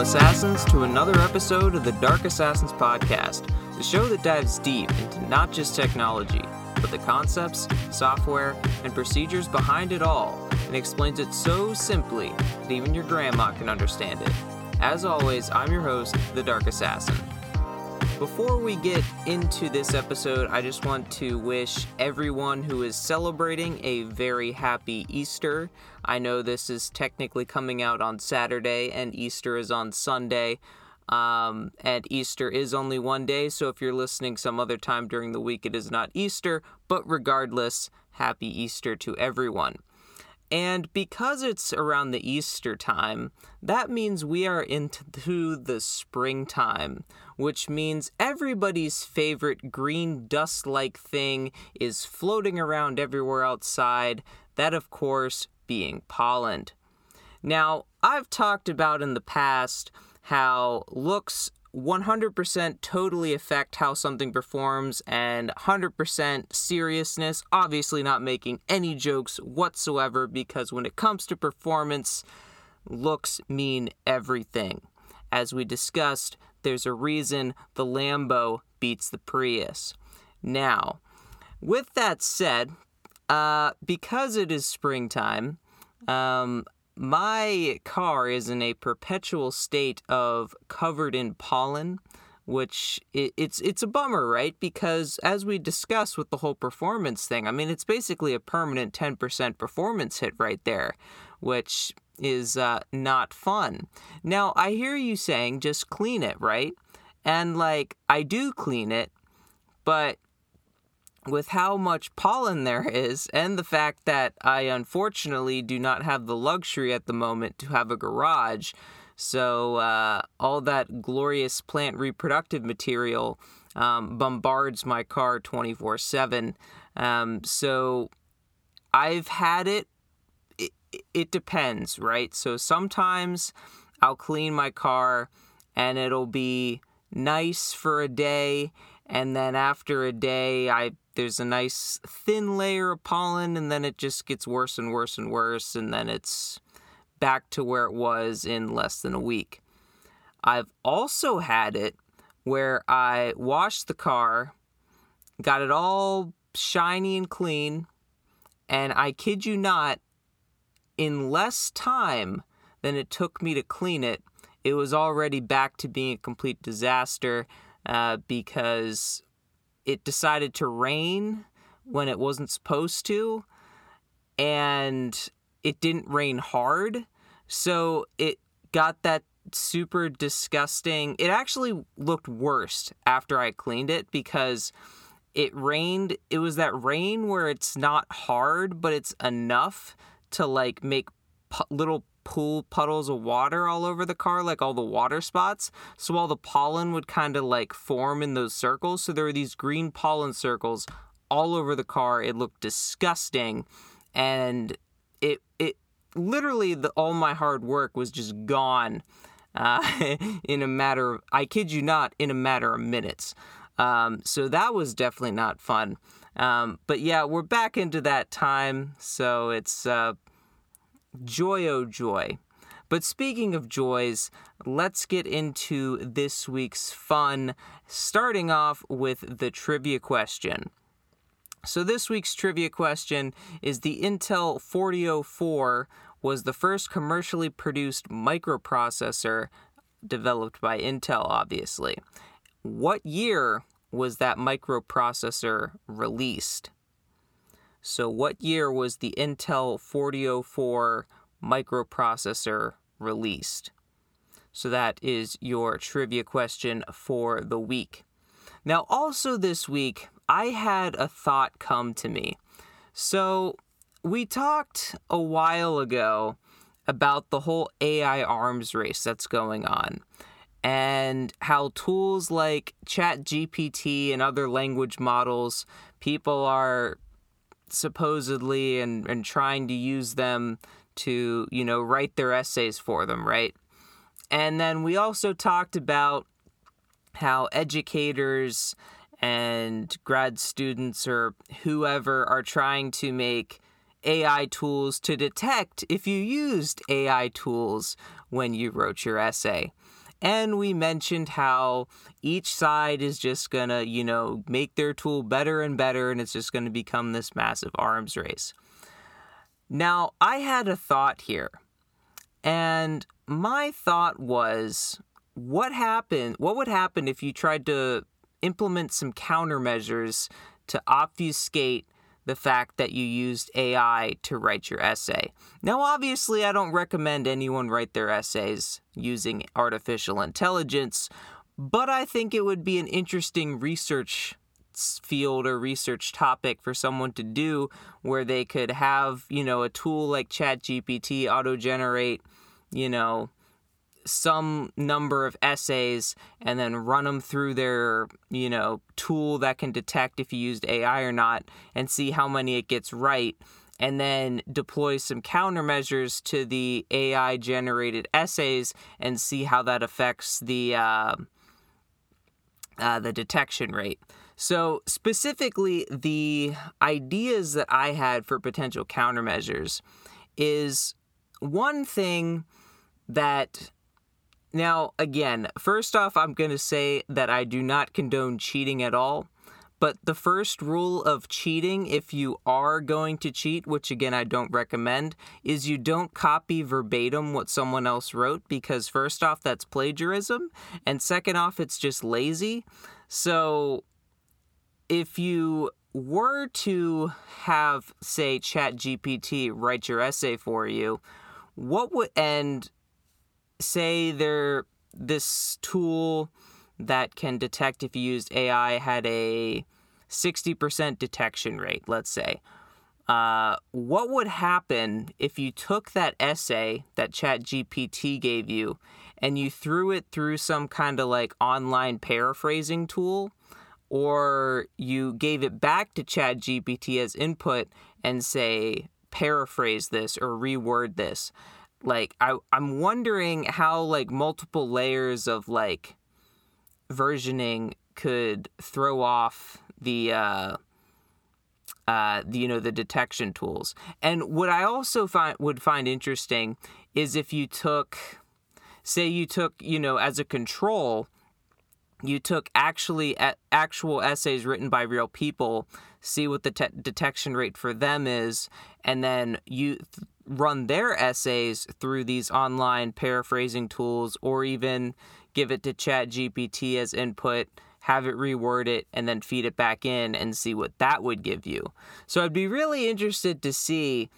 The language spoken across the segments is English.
Assassins, to another episode of the Dark Assassins Podcast, the show that dives deep into not just technology, but the concepts, software, and procedures behind it all, and explains it so simply that even your grandma can understand it. As always, I'm your host, the Dark Assassin. Before we get into this episode, I just want to wish everyone who is celebrating a very happy Easter. I know this is technically coming out on Saturday and Easter is on Sunday. Um, and Easter is only one day, so if you're listening some other time during the week, it is not Easter. But regardless, happy Easter to everyone. And because it's around the Easter time, that means we are into the springtime, which means everybody's favorite green dust like thing is floating around everywhere outside, that, of course, being pollen. Now, I've talked about in the past how looks 100% totally affect how something performs and 100% seriousness. Obviously, not making any jokes whatsoever because when it comes to performance, looks mean everything. As we discussed, there's a reason the Lambo beats the Prius. Now, with that said, uh, because it is springtime, um, my car is in a perpetual state of covered in pollen which it, it's it's a bummer right because as we discussed with the whole performance thing i mean it's basically a permanent 10% performance hit right there which is uh, not fun now i hear you saying just clean it right and like i do clean it but with how much pollen there is, and the fact that I unfortunately do not have the luxury at the moment to have a garage, so uh, all that glorious plant reproductive material um, bombards my car 24 7. Um, so I've had it, it, depends, right? So sometimes I'll clean my car and it'll be nice for a day and then after a day I there's a nice thin layer of pollen and then it just gets worse and worse and worse and then it's back to where it was in less than a week. I've also had it where I washed the car, got it all shiny and clean, and I kid you not, in less time than it took me to clean it, it was already back to being a complete disaster uh, because it decided to rain when it wasn't supposed to, and it didn't rain hard. So it got that super disgusting. It actually looked worse after I cleaned it because it rained. It was that rain where it's not hard, but it's enough to like make pu- little pool puddles of water all over the car, like all the water spots. So all the pollen would kind of like form in those circles. So there were these green pollen circles all over the car. It looked disgusting. And it, it literally, the, all my hard work was just gone uh, in a matter of, I kid you not, in a matter of minutes. Um, so that was definitely not fun. Um, but yeah, we're back into that time. So it's, uh, Joy oh joy. But speaking of joys, let's get into this week's fun, starting off with the trivia question. So, this week's trivia question is the Intel 4004 was the first commercially produced microprocessor developed by Intel, obviously. What year was that microprocessor released? So, what year was the Intel 4004 microprocessor released? So, that is your trivia question for the week. Now, also this week, I had a thought come to me. So, we talked a while ago about the whole AI arms race that's going on and how tools like ChatGPT and other language models, people are supposedly and, and trying to use them to, you know, write their essays for them, right? And then we also talked about how educators and grad students or whoever are trying to make AI tools to detect if you used AI tools when you wrote your essay. And we mentioned how each side is just going to, you know, make their tool better and better, and it's just going to become this massive arms race. Now, I had a thought here, and my thought was what happened? What would happen if you tried to implement some countermeasures to obfuscate the fact that you used AI to write your essay. Now, obviously, I don't recommend anyone write their essays using artificial intelligence, but I think it would be an interesting research field or research topic for someone to do where they could have, you know, a tool like ChatGPT auto generate, you know, some number of essays and then run them through their, you know, tool that can detect if you used AI or not and see how many it gets right and then deploy some countermeasures to the AI generated essays and see how that affects the uh, uh, the detection rate. So specifically, the ideas that I had for potential countermeasures is one thing that now, again, first off, I'm going to say that I do not condone cheating at all. But the first rule of cheating, if you are going to cheat, which again I don't recommend, is you don't copy verbatim what someone else wrote because, first off, that's plagiarism. And second off, it's just lazy. So if you were to have, say, ChatGPT write your essay for you, what would, and say there this tool that can detect if you used AI had a 60% detection rate, let's say. Uh, what would happen if you took that essay that ChatGPT gave you and you threw it through some kind of like online paraphrasing tool, or you gave it back to ChatGPT as input and say, paraphrase this or reword this? Like I I'm wondering how like multiple layers of like versioning could throw off the uh uh, you know the detection tools. And what I also find would find interesting is if you took, say, you took you know as a control, you took actually actual essays written by real people, see what the te- detection rate for them is, and then you run their essays through these online paraphrasing tools or even give it to chat gpt as input have it reword it and then feed it back in and see what that would give you. So i'd be really interested to see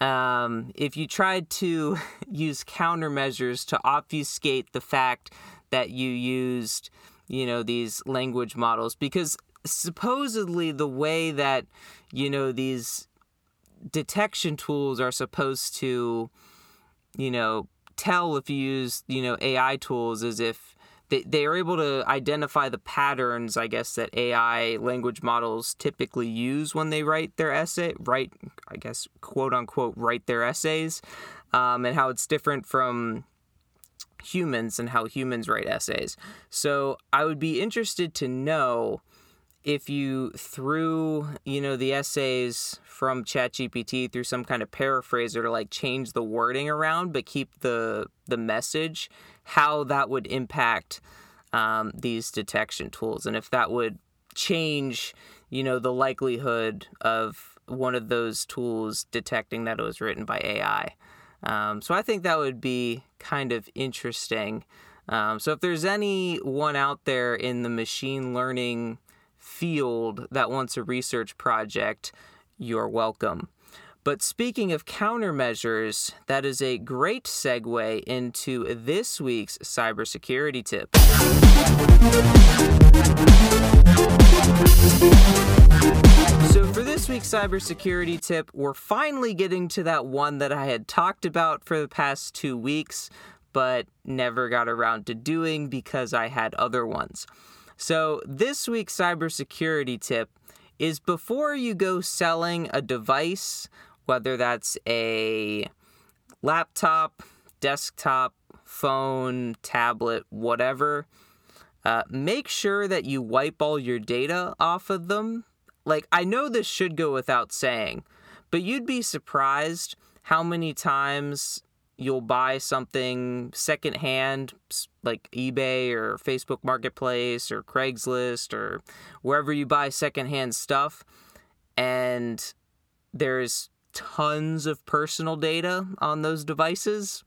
um, if you tried to use countermeasures to obfuscate the fact that you used you know these language models because supposedly the way that you know these detection tools are supposed to, you know, tell if you use, you know, AI tools as if they, they are able to identify the patterns, I guess, that AI language models typically use when they write their essay, write, I guess, quote unquote, write their essays, um, and how it's different from humans and how humans write essays. So I would be interested to know if you threw, you know, the essays from ChatGPT through some kind of paraphraser to like change the wording around but keep the the message, how that would impact um, these detection tools and if that would change, you know, the likelihood of one of those tools detecting that it was written by AI. Um, so I think that would be kind of interesting. Um, so if there's anyone out there in the machine learning field that wants a research project, you're welcome. But speaking of countermeasures, that is a great segue into this week's cybersecurity tip. This week's cybersecurity tip, we're finally getting to that one that I had talked about for the past two weeks, but never got around to doing because I had other ones. So, this week's cybersecurity tip is before you go selling a device, whether that's a laptop, desktop, phone, tablet, whatever, uh, make sure that you wipe all your data off of them. Like, I know this should go without saying, but you'd be surprised how many times you'll buy something secondhand, like eBay or Facebook Marketplace or Craigslist or wherever you buy secondhand stuff, and there's tons of personal data on those devices.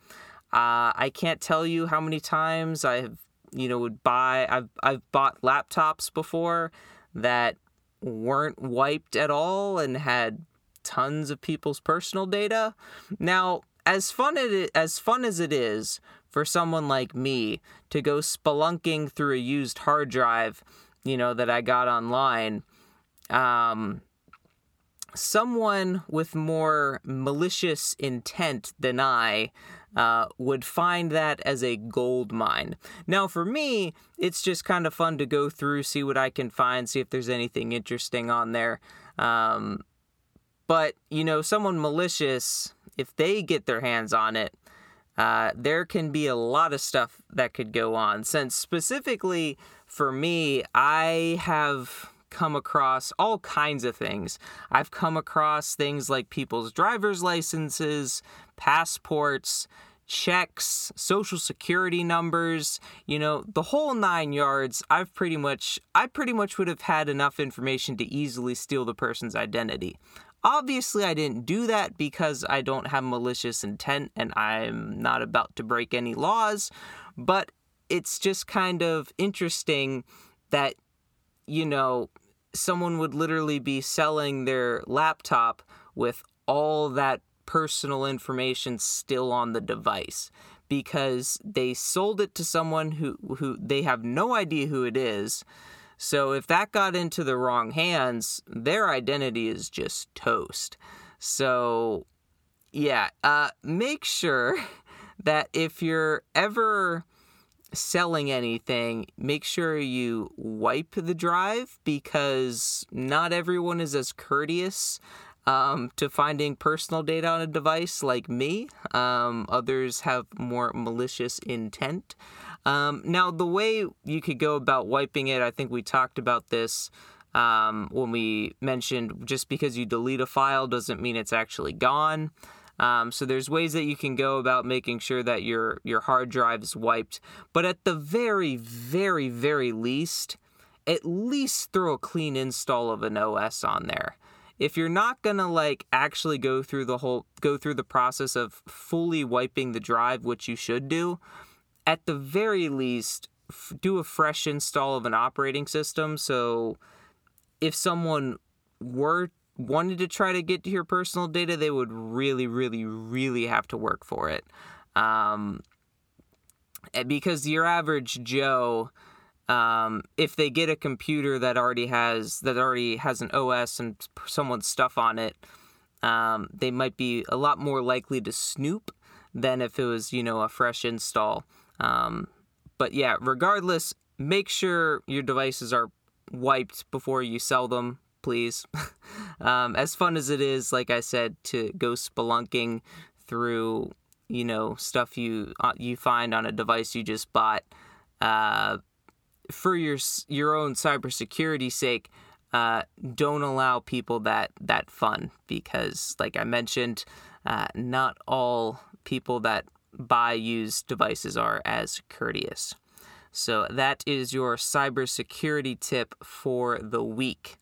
Uh, I can't tell you how many times I have, you know, would buy. I've I've bought laptops before that weren't wiped at all and had tons of people's personal data. Now, as fun it, as fun as it is for someone like me to go spelunking through a used hard drive, you know, that I got online, um, someone with more malicious intent than I uh, would find that as a gold mine. Now, for me, it's just kind of fun to go through, see what I can find, see if there's anything interesting on there. Um, but, you know, someone malicious, if they get their hands on it, uh, there can be a lot of stuff that could go on. Since specifically for me, I have come across all kinds of things. I've come across things like people's driver's licenses, passports, checks, social security numbers, you know, the whole 9 yards. I've pretty much I pretty much would have had enough information to easily steal the person's identity. Obviously, I didn't do that because I don't have malicious intent and I'm not about to break any laws, but it's just kind of interesting that you know, someone would literally be selling their laptop with all that personal information still on the device because they sold it to someone who who they have no idea who it is. So if that got into the wrong hands, their identity is just toast. So yeah, uh, make sure that if you're ever selling anything, make sure you wipe the drive because not everyone is as courteous um, to finding personal data on a device like me. Um, others have more malicious intent. Um, now, the way you could go about wiping it, I think we talked about this um, when we mentioned just because you delete a file doesn't mean it's actually gone. Um, so there's ways that you can go about making sure that your your hard drive is wiped. But at the very, very, very least, at least throw a clean install of an OS on there. If you're not gonna like actually go through the whole go through the process of fully wiping the drive, which you should do, at the very least, f- do a fresh install of an operating system. So if someone were wanted to try to get to your personal data, they would really, really, really have to work for it. Um, because your average Joe, um, if they get a computer that already has that already has an OS and someone's stuff on it, um, they might be a lot more likely to snoop than if it was you know a fresh install. Um, but yeah, regardless, make sure your devices are wiped before you sell them please. um, as fun as it is, like I said, to go spelunking through, you know, stuff you uh, you find on a device you just bought, uh, for your your own cybersecurity sake, uh, don't allow people that that fun because, like I mentioned, uh, not all people that buy used devices are as courteous. So that is your cybersecurity tip for the week.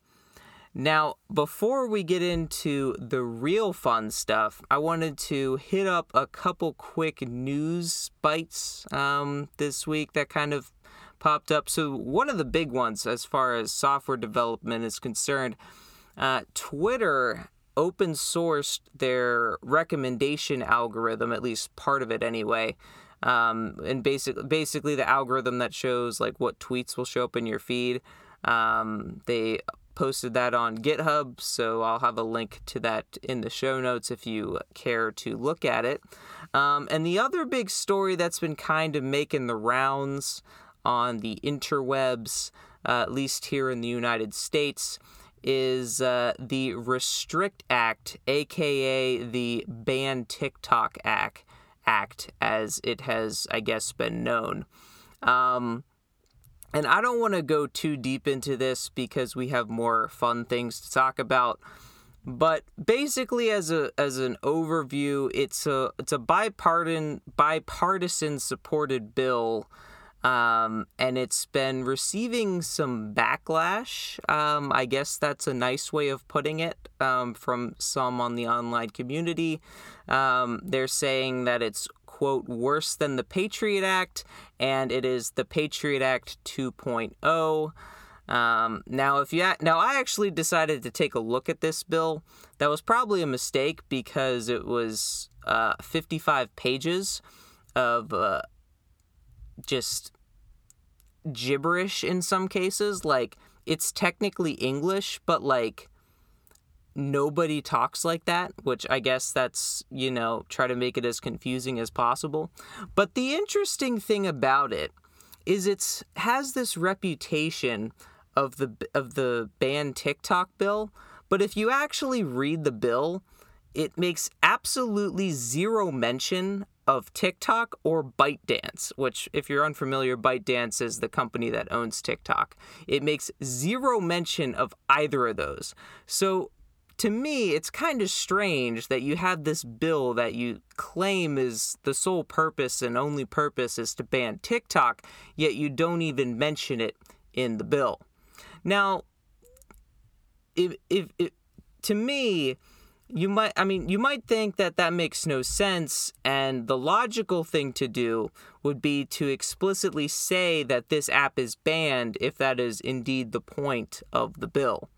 Now, before we get into the real fun stuff, I wanted to hit up a couple quick news bites um, this week that kind of popped up. So, one of the big ones as far as software development is concerned, uh, Twitter open sourced their recommendation algorithm, at least part of it anyway. Um, and basically, basically the algorithm that shows like what tweets will show up in your feed. Um, they posted that on GitHub, so I'll have a link to that in the show notes if you care to look at it. Um, and the other big story that's been kind of making the rounds on the interwebs, uh, at least here in the United States, is uh, the Restrict Act, aka the Ban TikTok Act, Act, as it has, I guess, been known. Um, and I don't want to go too deep into this because we have more fun things to talk about. But basically, as a as an overview, it's a it's a bipartisan bipartisan supported bill, um, and it's been receiving some backlash. Um, I guess that's a nice way of putting it um, from some on the online community. Um, they're saying that it's quote worse than the Patriot Act, and it is the Patriot Act 2.0. Um, now, if you now, I actually decided to take a look at this bill. That was probably a mistake because it was uh, 55 pages of uh, just gibberish in some cases. Like it's technically English, but like nobody talks like that, which I guess that's, you know, try to make it as confusing as possible. But the interesting thing about it is it's has this reputation of the of the ban TikTok bill, but if you actually read the bill, it makes absolutely zero mention of TikTok or ByteDance, which, if you're unfamiliar, ByteDance is the company that owns TikTok. It makes zero mention of either of those. So, to me, it's kind of strange that you have this bill that you claim is the sole purpose and only purpose is to ban TikTok, yet you don't even mention it in the bill. Now, if, if, if to me, you might i mean you might think that that makes no sense and the logical thing to do would be to explicitly say that this app is banned if that is indeed the point of the bill.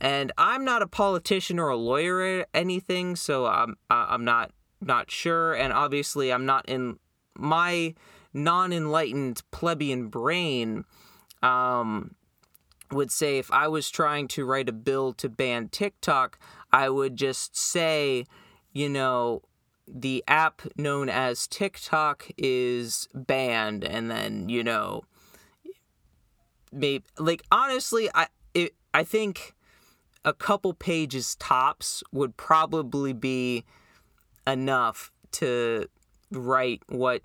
And i'm not a politician or a lawyer or anything so i'm i'm not not sure and obviously i'm not in my non-enlightened plebeian brain um would say if I was trying to write a bill to ban TikTok, I would just say, you know, the app known as TikTok is banned, and then you know, maybe like honestly, I it, I think a couple pages tops would probably be enough to write what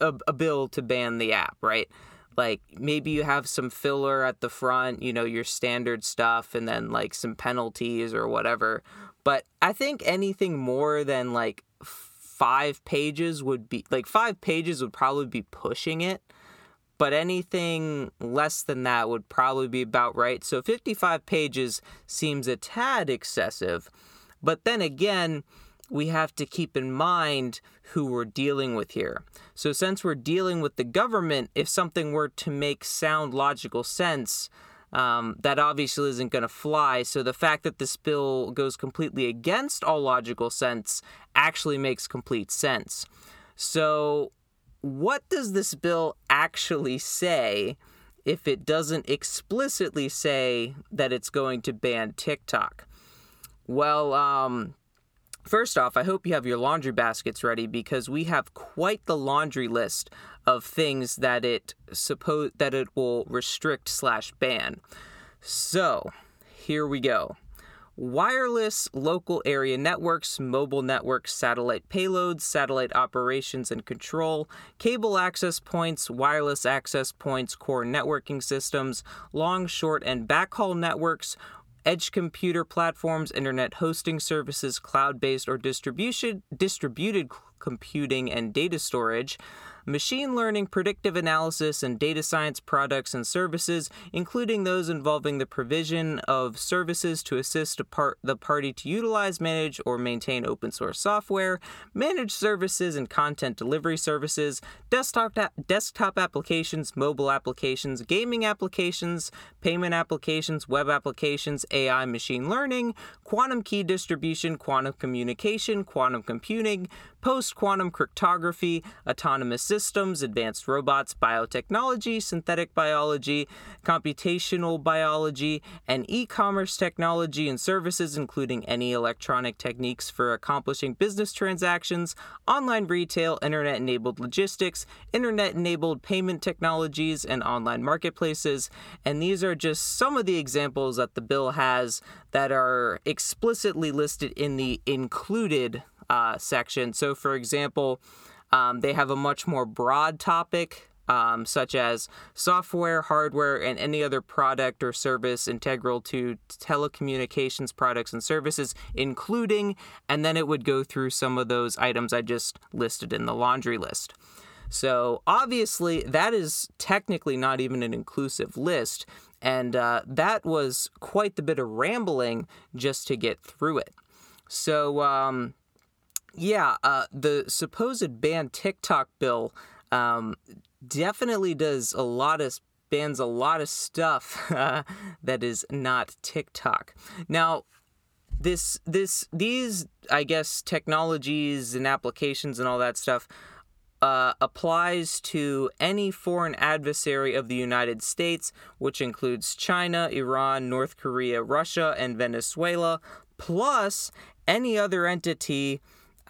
a, a bill to ban the app, right? Like maybe you have some filler at the front, you know, your standard stuff, and then like some penalties or whatever. But I think anything more than like five pages would be like five pages would probably be pushing it. But anything less than that would probably be about right. So 55 pages seems a tad excessive. But then again, we have to keep in mind who we're dealing with here. So, since we're dealing with the government, if something were to make sound logical sense, um, that obviously isn't going to fly. So, the fact that this bill goes completely against all logical sense actually makes complete sense. So, what does this bill actually say if it doesn't explicitly say that it's going to ban TikTok? Well, um, First off, I hope you have your laundry baskets ready because we have quite the laundry list of things that it suppose that it will restrict slash ban. So, here we go. Wireless local area networks, mobile networks, satellite payloads, satellite operations and control, cable access points, wireless access points, core networking systems, long, short, and backhaul networks, edge computer platforms, internet hosting services, cloud based or distribution, distributed computing and data storage, machine learning, predictive analysis, and data science products and services, including those involving the provision of services to assist part, the party to utilize, manage, or maintain open source software, managed services and content delivery services, desktop, desktop applications, mobile applications, gaming applications, payment applications, web applications, AI machine learning, quantum key distribution, quantum communication, quantum computing, post quantum cryptography, autonomous systems, advanced robots, biotechnology, synthetic biology, computational biology, and e commerce technology and services, including any electronic techniques for accomplishing business transactions, online retail, internet enabled logistics, internet enabled payment technologies, and online marketplaces. And these are just some of the examples that the bill has that are explicitly listed in the included uh, section. So, for example, um, they have a much more broad topic um, such as software, hardware, and any other product or service integral to telecommunications products and services, including, and then it would go through some of those items I just listed in the laundry list. So obviously, that is technically not even an inclusive list, and uh, that was quite the bit of rambling just to get through it. So, um, yeah, uh, the supposed ban TikTok bill um, definitely does a lot of bans a lot of stuff uh, that is not TikTok. Now, this this these I guess technologies and applications and all that stuff uh, applies to any foreign adversary of the United States, which includes China, Iran, North Korea, Russia, and Venezuela, plus any other entity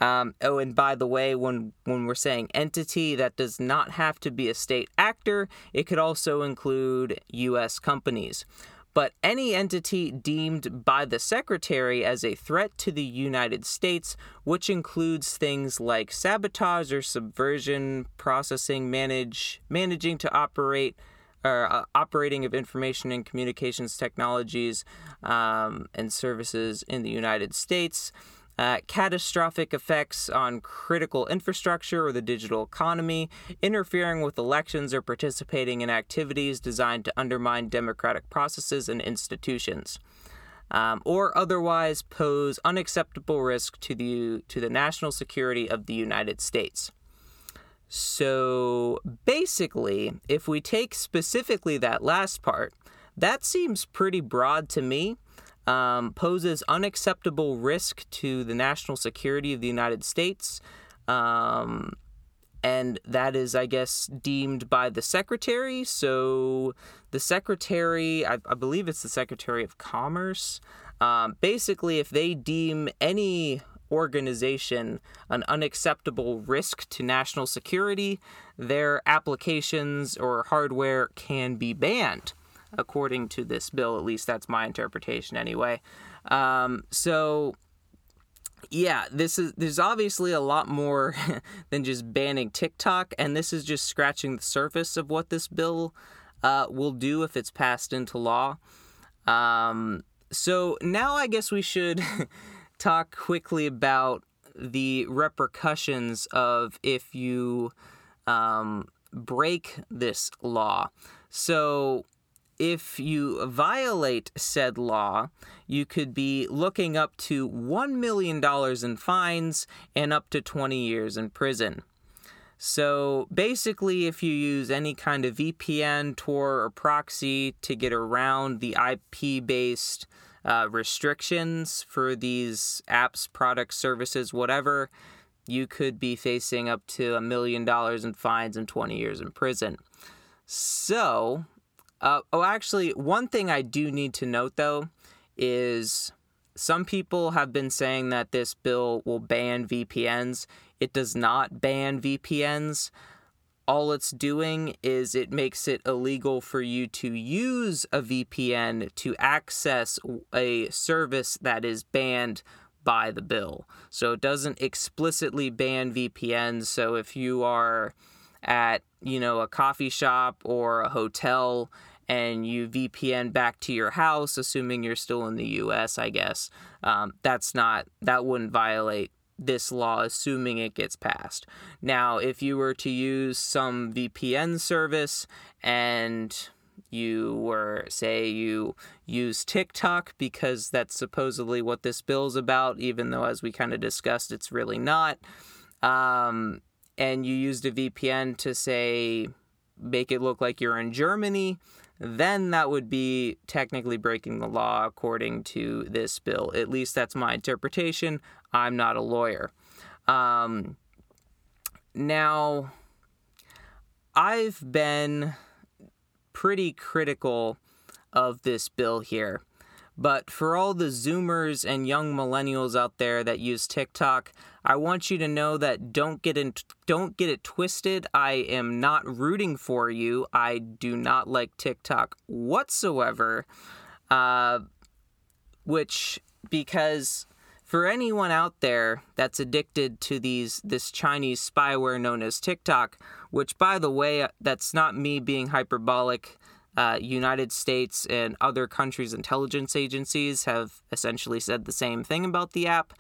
um, oh, and by the way, when when we're saying entity, that does not have to be a state actor. It could also include U.S. companies. But any entity deemed by the Secretary as a threat to the United States, which includes things like sabotage or subversion, processing, manage, managing to operate, or uh, operating of information and communications technologies um, and services in the United States uh, catastrophic effects on critical infrastructure or the digital economy, interfering with elections, or participating in activities designed to undermine democratic processes and institutions. Um, or otherwise pose unacceptable risk to the to the national security of the United States. So basically, if we take specifically that last part, that seems pretty broad to me um, poses unacceptable risk to the national security of the United States. Um, and that is, I guess, deemed by the secretary. So the secretary, I, I believe it's the secretary of commerce. Um, basically, if they deem any organization an unacceptable risk to national security, their applications or hardware can be banned according to this bill. At least that's my interpretation, anyway. Um, so, yeah, this is there's obviously a lot more than just banning TikTok, and this is just scratching the surface of what this bill uh, will do if it's passed into law. Um, so now I guess we should talk quickly about the repercussions of if you um, break this law. So if you violate said law, you could be looking up to $1 million in fines and up to 20 years in prison. So basically, if you use any kind of VPN, Tor, or proxy to get around the IP based uh, restrictions for these apps, products, services, whatever, you could be facing up to a million dollars in fines and 20 years in prison. So, uh, oh, actually, one thing I do need to note though is some people have been saying that this bill will ban VPNs. It does not ban VPNs. All it's doing is it makes it illegal for you to use a VPN to access a service that is banned by the bill. So it doesn't explicitly ban VPNs. So if you are at, you know, a coffee shop or a hotel and you VPN back to your house, assuming you're still in the US, I guess, um, that's not, that wouldn't violate this law, assuming it gets passed. Now, if you were to use some VPN service and you were, say, you use TikTok because that's supposedly what this bill's about, even though, as we kind of discussed, it's really not. Um, and you used a VPN to say, make it look like you're in Germany, then that would be technically breaking the law according to this bill. At least that's my interpretation. I'm not a lawyer. Um, now, I've been pretty critical of this bill here. But for all the Zoomers and young millennials out there that use TikTok, I want you to know that don't get in, don't get it twisted. I am not rooting for you. I do not like TikTok whatsoever. Uh, which because for anyone out there that's addicted to these this Chinese spyware known as TikTok, which by the way, that's not me being hyperbolic. Uh, United States and other countries' intelligence agencies have essentially said the same thing about the app.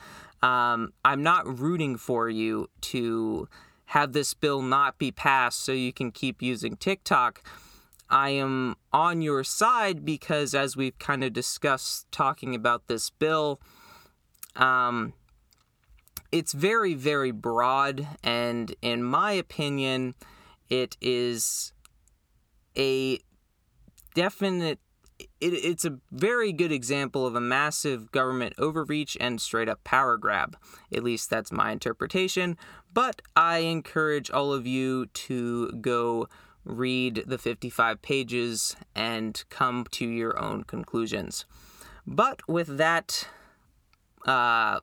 Um, I'm not rooting for you to have this bill not be passed so you can keep using TikTok. I am on your side because, as we've kind of discussed talking about this bill, um, it's very, very broad, and in my opinion, it is a definite. It, it's a very good example of a massive government overreach and straight up power grab. At least that's my interpretation. But I encourage all of you to go read the 55 pages and come to your own conclusions. But with that uh,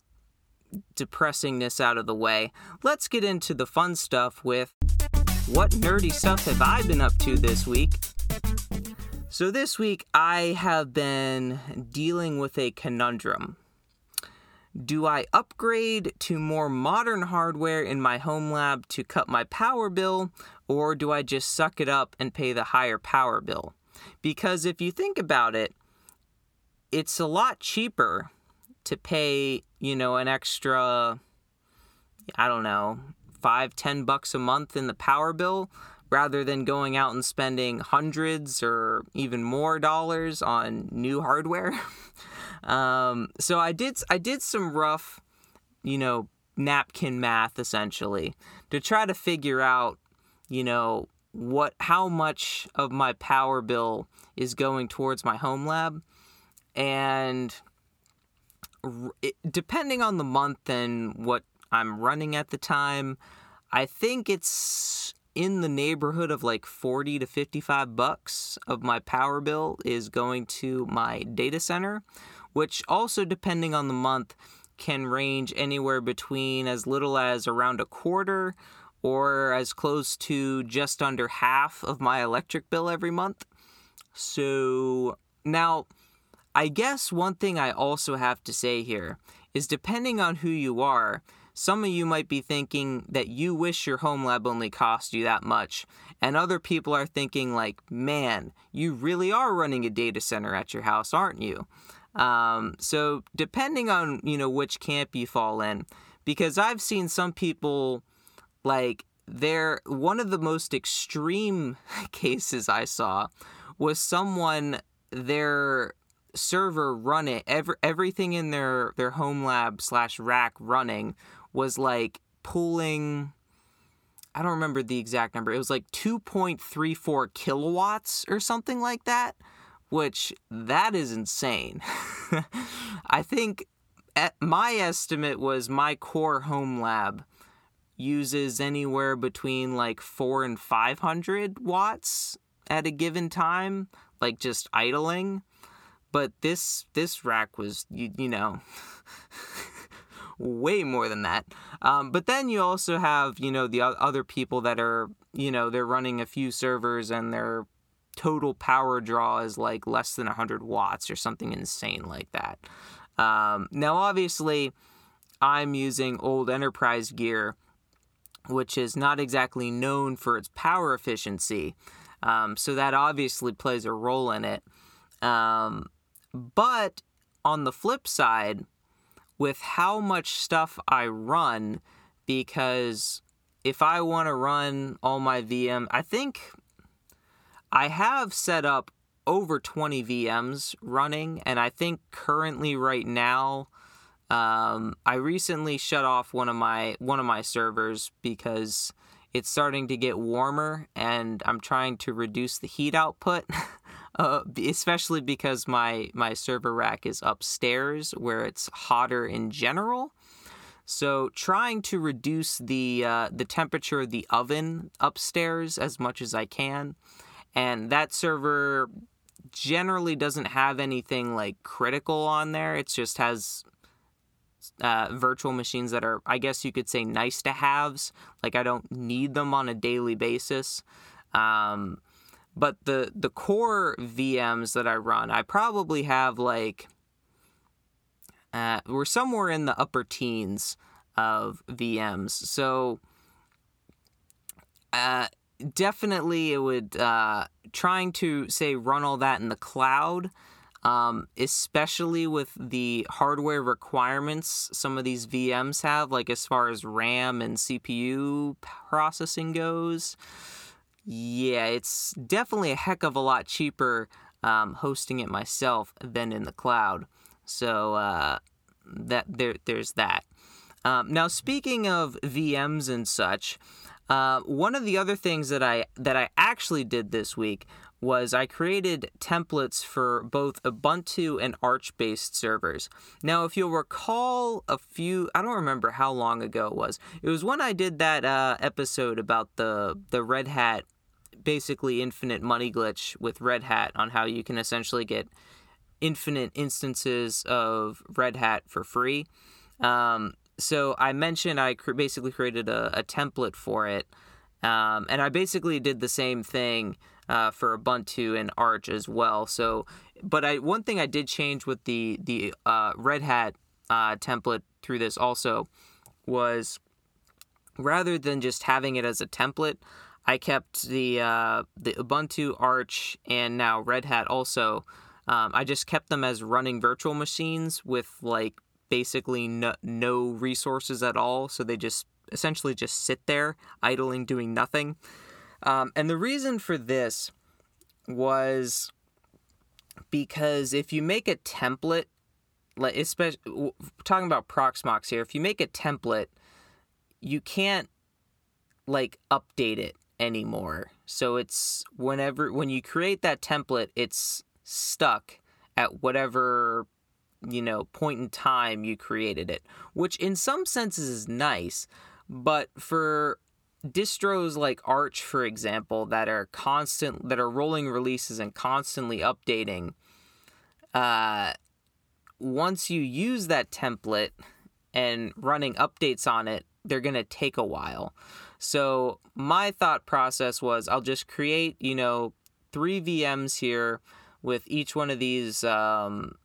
depressingness out of the way, let's get into the fun stuff with what nerdy stuff have I been up to this week? So, this week I have been dealing with a conundrum. Do I upgrade to more modern hardware in my home lab to cut my power bill, or do I just suck it up and pay the higher power bill? Because if you think about it, it's a lot cheaper to pay, you know, an extra, I don't know, five, ten bucks a month in the power bill rather than going out and spending hundreds or even more dollars on new hardware. Um, so I did I did some rough, you know, napkin math essentially to try to figure out, you know, what how much of my power bill is going towards my home lab and depending on the month and what I'm running at the time, I think it's in the neighborhood of like 40 to 55 bucks of my power bill is going to my data center which also, depending on the month, can range anywhere between as little as around a quarter or as close to just under half of my electric bill every month. So, now, I guess one thing I also have to say here is depending on who you are, some of you might be thinking that you wish your home lab only cost you that much, and other people are thinking, like, man, you really are running a data center at your house, aren't you? Um, so depending on you know which camp you fall in, because I've seen some people like they're one of the most extreme cases I saw was someone their server running every, everything in their their home lab slash rack running was like pulling I don't remember the exact number. It was like 2.34 kilowatts or something like that which that is insane. I think my estimate was my core home lab uses anywhere between like 4 and 500 watts at a given time like just idling but this this rack was you, you know way more than that um, but then you also have you know the other people that are you know they're running a few servers and they're total power draw is like less than 100 watts or something insane like that. Um, now, obviously, I'm using old enterprise gear, which is not exactly known for its power efficiency. Um, so that obviously plays a role in it. Um, but on the flip side, with how much stuff I run, because if I want to run all my VM, I think I have set up over 20 VMs running, and I think currently right now, um, I recently shut off one of my one of my servers because it's starting to get warmer, and I'm trying to reduce the heat output. uh, especially because my my server rack is upstairs where it's hotter in general. So trying to reduce the uh, the temperature of the oven upstairs as much as I can and that server generally doesn't have anything like critical on there. It just has uh, virtual machines that are, I guess you could say, nice to haves. Like I don't need them on a daily basis. Um, but the the core VMs that I run, I probably have like uh, we're somewhere in the upper teens of VMs. So uh, definitely it would uh, trying to say run all that in the cloud um, especially with the hardware requirements some of these VMs have, like as far as RAM and CPU processing goes. Yeah, it's definitely a heck of a lot cheaper um, hosting it myself than in the cloud. So uh, that there, there's that. Um, now, speaking of VMs and such, uh, one of the other things that I that I actually did this week was I created templates for both Ubuntu and Arch based servers. Now, if you'll recall a few, I don't remember how long ago it was. It was when I did that uh, episode about the, the Red Hat, basically infinite money glitch with Red Hat on how you can essentially get infinite instances of Red Hat for free. Um, so I mentioned I cr- basically created a, a template for it. Um, and I basically did the same thing uh, for Ubuntu and Arch as well. So, but I one thing I did change with the the uh, Red Hat uh, template through this also was rather than just having it as a template, I kept the uh, the Ubuntu Arch and now Red Hat also. Um, I just kept them as running virtual machines with like basically no, no resources at all. So they just essentially just sit there idling, doing nothing. Um, and the reason for this was because if you make a template, like especially talking about Proxmox here, if you make a template, you can't like update it anymore. So it's whenever when you create that template, it's stuck at whatever you know point in time you created it, which in some senses is nice, but for distros like Arch, for example, that are constant that are rolling releases and constantly updating, uh, once you use that template and running updates on it, they're gonna take a while. So my thought process was I'll just create, you know, three VMs here with each one of these um,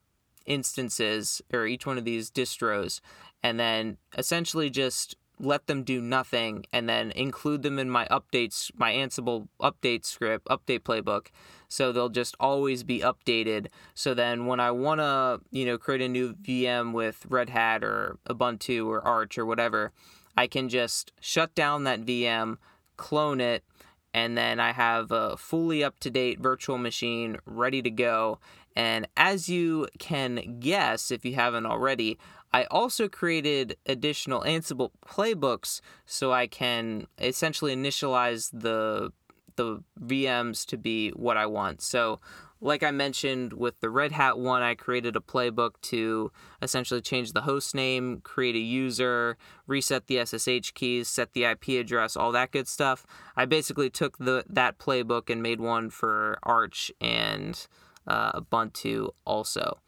instances or each one of these distros, and then essentially just let them do nothing and then include them in my updates my ansible update script update playbook so they'll just always be updated. So then when i want to you know create a new vm with red hat or ubuntu or arch or whatever i can just shut down that vm clone it and then i have a fully up to date virtual machine ready to go. And as you can guess if you haven't already I also created additional Ansible playbooks so I can essentially initialize the the VMs to be what I want. So, like I mentioned with the Red Hat one, I created a playbook to essentially change the host name, create a user, reset the SSH keys, set the IP address, all that good stuff. I basically took the that playbook and made one for Arch and uh, Ubuntu also.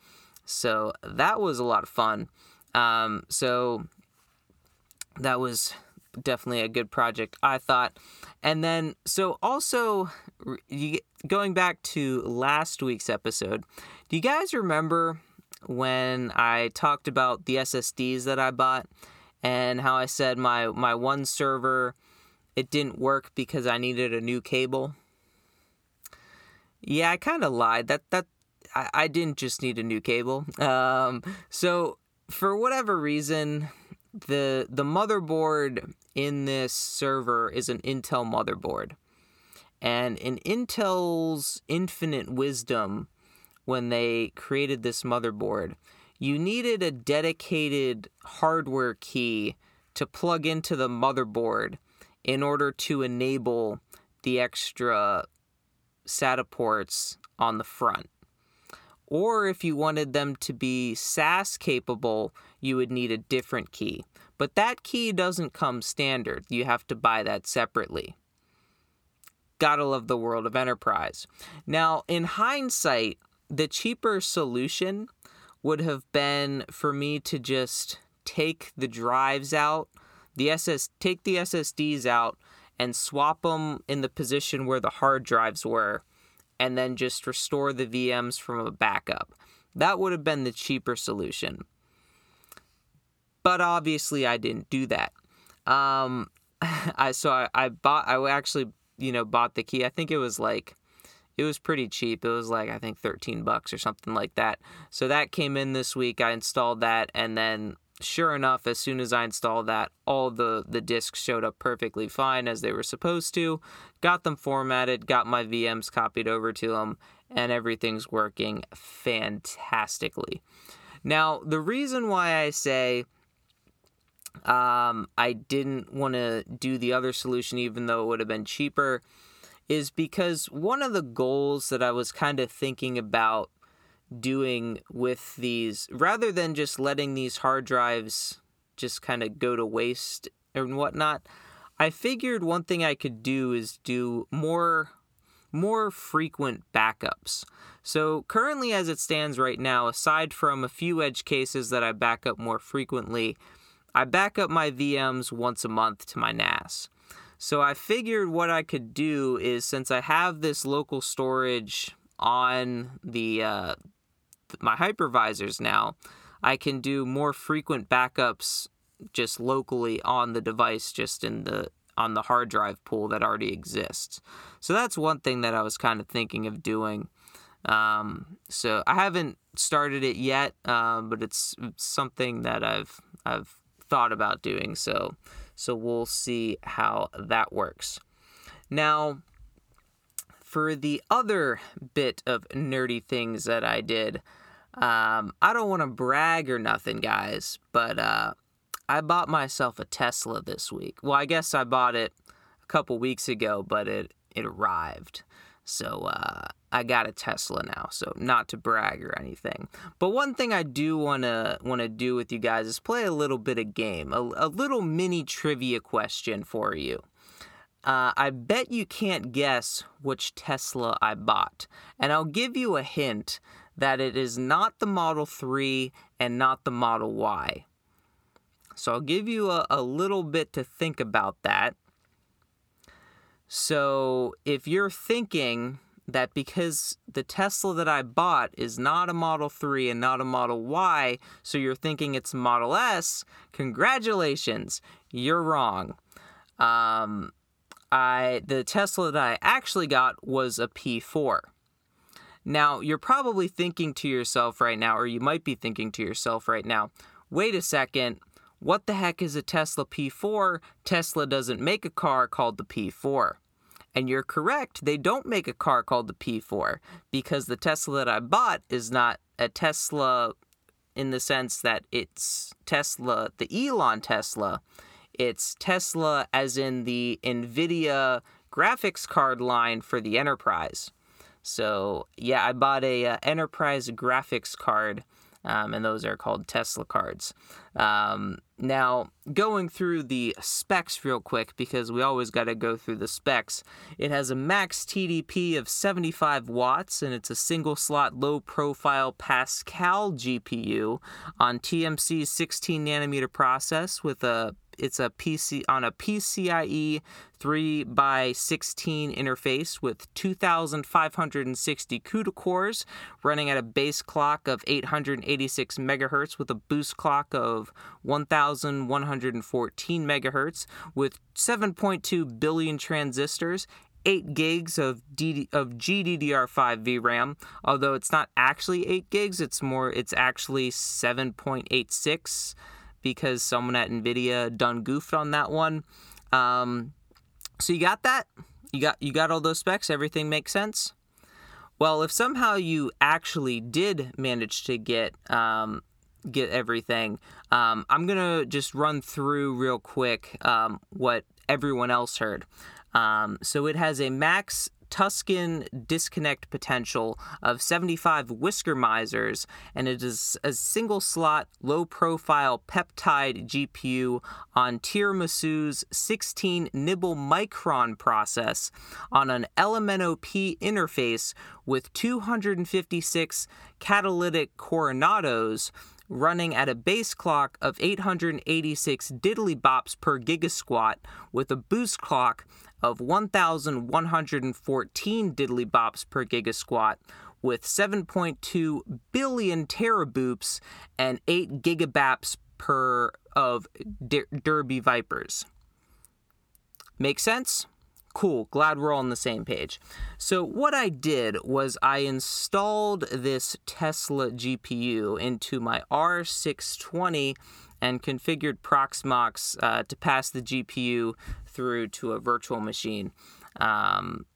So that was a lot of fun. Um, so that was definitely a good project, I thought. And then, so also, you, going back to last week's episode, do you guys remember when I talked about the SSDs that I bought and how I said my, my one server it didn't work because I needed a new cable? Yeah, I kind of lied. That that I, I didn't just need a new cable. Um, so for whatever reason, the the motherboard in this server is an Intel motherboard. And in Intel's infinite wisdom when they created this motherboard, you needed a dedicated hardware key to plug into the motherboard in order to enable the extra SATA ports on the front. Or if you wanted them to be SAS capable, you would need a different key. But that key doesn't come standard, you have to buy that separately. Gotta love the world of enterprise. Now, in hindsight, the cheaper solution would have been for me to just take the drives out, the SS take the SSDs out and swap them in the position where the hard drives were and then just restore the VMs from a backup. That would have been the cheaper solution. but obviously I didn't do that. Um, I so I, I bought I actually you know bought the key. I think it was like it was pretty cheap. It was like I think 13 bucks or something like that. So that came in this week. I installed that and then sure enough as soon as I installed that all the the discs showed up perfectly fine as they were supposed to. Got them formatted, got my VMs copied over to them and everything's working fantastically. Now, the reason why I say um, I didn't want to do the other solution, even though it would have been cheaper, is because one of the goals that I was kind of thinking about doing with these, rather than just letting these hard drives just kind of go to waste and whatnot, I figured one thing I could do is do more more frequent backups. So, currently, as it stands right now, aside from a few edge cases that I back up more frequently, I back up my VMs once a month to my NAS. So I figured what I could do is since I have this local storage on the uh, my hypervisors now, I can do more frequent backups just locally on the device, just in the on the hard drive pool that already exists. So that's one thing that I was kind of thinking of doing. Um, so I haven't started it yet, um, but it's, something that I've I've thought about doing. So, so we'll see how that works. Now, for the other bit of nerdy things that I did, um, I don't want to brag or nothing, guys, but uh, I bought myself a Tesla this week. Well, I guess I bought it a couple weeks ago, but it it arrived. So uh, I got a Tesla now, so not to brag or anything. But one thing I do wanna wanna do with you guys is play a little bit of game, a, a little mini trivia question for you. Uh, I bet you can't guess which Tesla I bought, and I'll give you a hint that it is not the Model 3 and not the Model Y. So I'll give you a, a little bit to think about that. So if you're thinking that because the Tesla that I bought is not a Model 3 and not a Model Y, so you're thinking it's Model S, congratulations, you're wrong. Um, I the Tesla that I actually got was a P4. Now, you're probably thinking to yourself right now, or you might be thinking to yourself right now, wait a second, what the heck is a Tesla P4? Tesla doesn't make a car called the P4. And you're correct, they don't make a car called the P4 because the Tesla that I bought is not a Tesla in the sense that it's Tesla, the Elon Tesla. It's Tesla as in the NVIDIA graphics card line for the Enterprise. So, yeah, I bought a uh, Enterprise graphics card um, and those are called Tesla cards. Um, now, going through the specs real quick, because we always got to go through the specs, it has a max TDP of 75 watts, and it's a single slot low profile Pascal GPU on TSMC's 16 nanometer process with a it's a PC on a PCIe 3 by 16 interface with 2,560 CUDA cores running at a base clock of 886 megahertz with a boost clock of 1,114 megahertz with 7.2 billion transistors 8 gigs of, DD, of GDDR5 VRAM, although it's not actually 8 gigs, it's more, it's actually 7.86 because someone at Nvidia done goofed on that one. Um, so you got that? You got you got all those specs? Everything makes sense? Well, if somehow you actually did manage to get um, get everything, um, I'm gonna just run through real quick um, what everyone else heard. Um, so it has a max Tuscan disconnect potential of 75 whisker misers, and it is a single slot, low profile peptide GPU on Tiramisu's 16 nibble micron process on an Elemento P interface with 256 catalytic coronados running at a base clock of 886 diddly bops per gigasquat with a boost clock of 1,114 diddly bops per gigasquat with 7.2 billion teraboops and 8 gigabaps per of Derby Vipers. Make sense? Cool, glad we're all on the same page. So, what I did was I installed this Tesla GPU into my R620 and configured Proxmox uh, to pass the GPU through to a virtual machine. Um,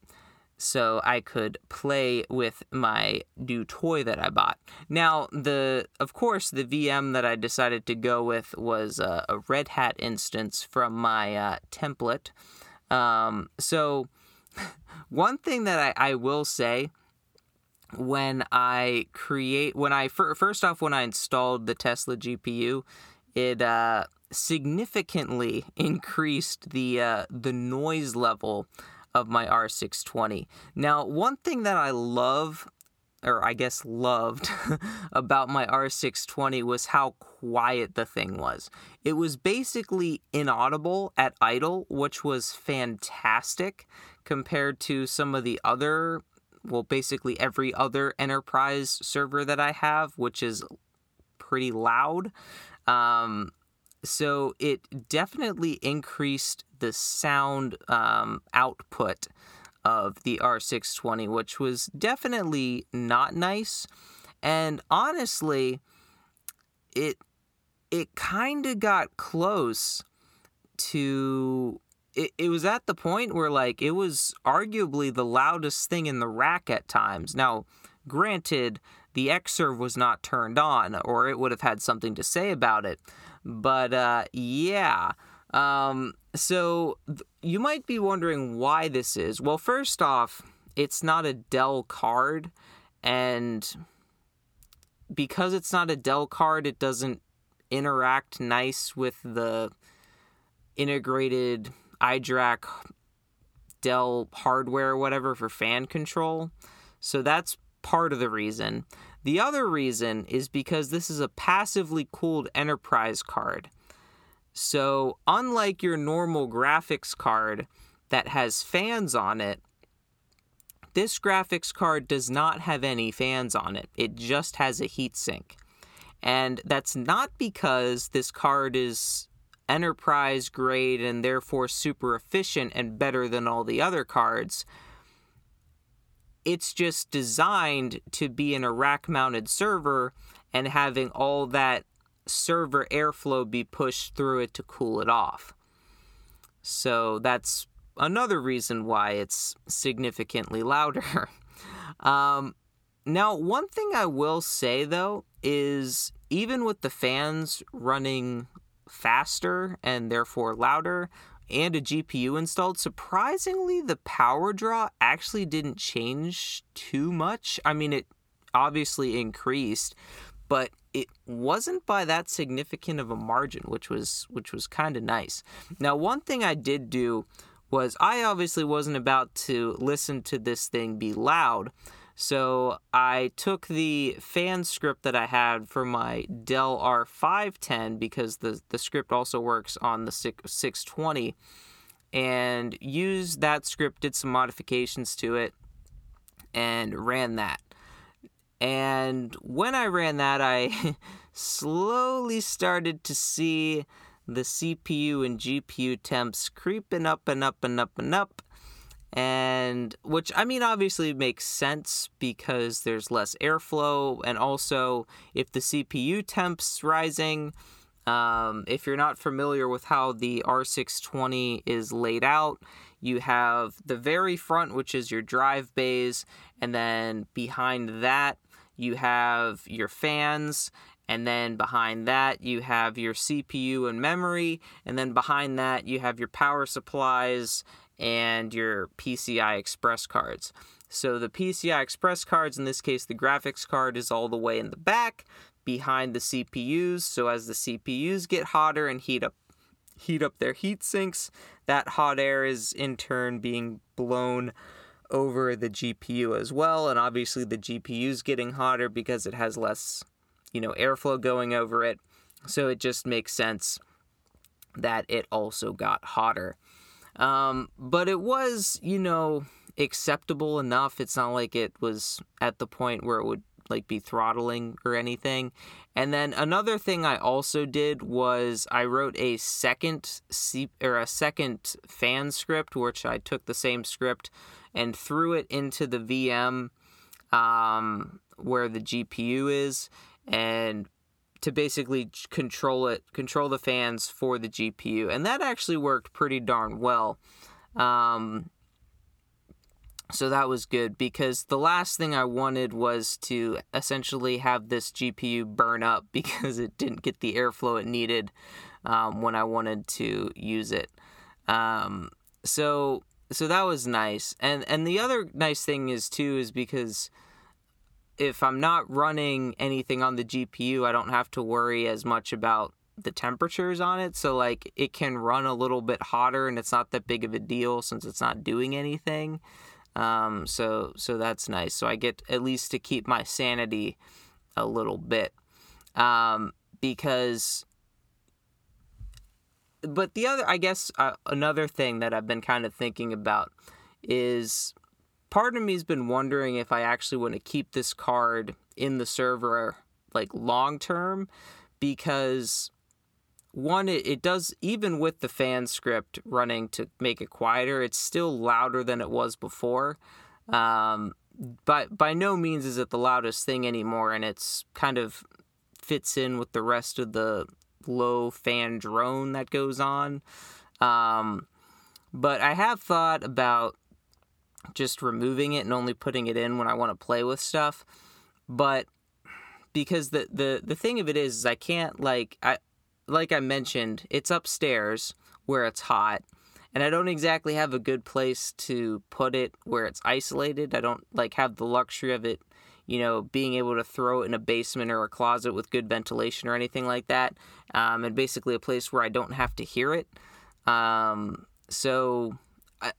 so I could play with my new toy that I bought. Now, the of course the VM that I decided to go with was a, a Red Hat instance from my uh, template. Um, so, one thing that I, I will say when I create when I first off when I installed the Tesla GPU, it uh, significantly increased the uh, the noise level of my R620. Now, one thing that I love or I guess loved about my R620 was how quiet the thing was. It was basically inaudible at idle, which was fantastic compared to some of the other, well, basically every other enterprise server that I have, which is pretty loud. Um, so it definitely increased the sound um, output of the R620, which was definitely not nice. And honestly, it it kind of got close to it, it was at the point where like it was arguably the loudest thing in the rack at times. Now, granted, the Xserve was not turned on, or it would have had something to say about it. But uh, yeah. Um, so th- you might be wondering why this is. Well, first off, it's not a Dell card, and because it's not a Dell card, it doesn't interact nice with the integrated iDRAC Dell hardware or whatever for fan control. So that's part of the reason. The other reason is because this is a passively cooled enterprise card. So, unlike your normal graphics card that has fans on it, this graphics card does not have any fans on it. It just has a heatsink. And that's not because this card is enterprise grade and therefore super efficient and better than all the other cards. It's just designed to be in a rack mounted server and having all that server airflow be pushed through it to cool it off. So that's another reason why it's significantly louder. um, now, one thing I will say though is even with the fans running faster and therefore louder and a GPU installed, surprisingly, the power draw actually didn't change too much. I mean, it obviously increased, but it wasn't by that significant of a margin, which was which was kind of nice. Now, one thing I did do was I obviously wasn't about to listen to this thing be loud. So I took the fan script that I had for my Dell R510 because the, the script also works on the 620 and used that script, did some modifications to it, and ran that. And when I ran that, I slowly started to see the CPU and GPU temps creeping up and up and up and up. And which, I mean, obviously makes sense because there's less airflow. And also, if the CPU temps rising, um, if you're not familiar with how the R620 is laid out, you have the very front, which is your drive bays, and then behind that, you have your fans, and then behind that, you have your CPU and memory, and then behind that, you have your power supplies and your PCI Express cards. So the PCI Express cards, in this case, the graphics card is all the way in the back behind the CPUs. So as the CPUs get hotter and heat up heat up their heat sinks, that hot air is in turn being blown over the GPU as well. And obviously, the GPU is getting hotter because it has less, you know, airflow going over it. So it just makes sense that it also got hotter. Um, but it was, you know, acceptable enough. It's not like it was at the point where it would like be throttling or anything. And then another thing I also did was I wrote a second C- or a second fan script, which I took the same script and threw it into the VM um, where the GPU is, and to basically control it, control the fans for the GPU, and that actually worked pretty darn well. Um, so that was good because the last thing I wanted was to essentially have this GPU burn up because it didn't get the airflow it needed um, when I wanted to use it. Um, so so that was nice. And and the other nice thing is too is because if I'm not running anything on the GPU, I don't have to worry as much about the temperatures on it. So like it can run a little bit hotter and it's not that big of a deal since it's not doing anything. Um, so so that's nice. So I get at least to keep my sanity a little bit. Um, because but the other I guess uh, another thing that I've been kind of thinking about is part of me's been wondering if I actually want to keep this card in the server like long term because one it, it does even with the fan script running to make it quieter it's still louder than it was before. Um, but by no means is it the loudest thing anymore and it's kind of fits in with the rest of the low fan drone that goes on. Um, but i have thought about just removing it and only putting it in when i want to play with stuff but because the, the the thing of it is, is I can't like I like I mentioned, it's upstairs where it's hot, and I don't exactly have a good place to put it where it's isolated. I don't like have the luxury of it, you know, being able to throw it in a basement or a closet with good ventilation or anything like that. Um, and basically a place where I don't have to hear it. Um, so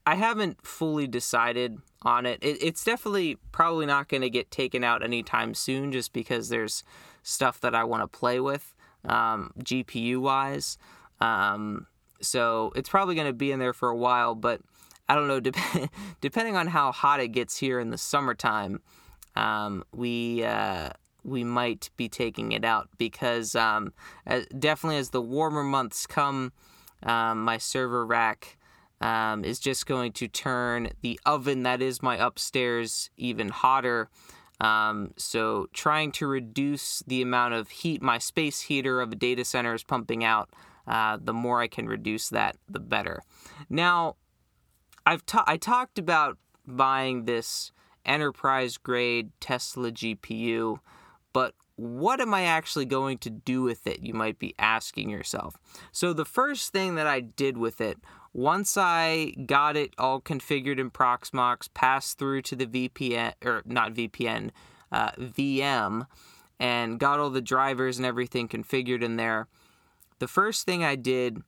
I, haven't fully decided on it. it it's definitely probably not going to get taken out anytime soon just because there's stuff that I want to play with um, GPU wise. Um, so it's probably going to be in there for a while, but I don't know. Dep- depending on how hot it gets here in the summertime, um, we uh, we might be taking it out because um, as, definitely as the warmer months come, um, my server rack um, is just going to turn the oven that is my upstairs even hotter. Um, so trying to reduce the amount of heat my space heater of a data center is pumping out, uh, the more I can reduce that, the better. Now, I've ta- I talked about buying this enterprise grade Tesla GPU, but what am I actually going to do with it? You might be asking yourself. So, the first thing that I did with it once I got it all configured in Proxmox, passed through to the VPN, or not VPN, uh, VM, and got all the drivers and everything configured in there, the first thing I did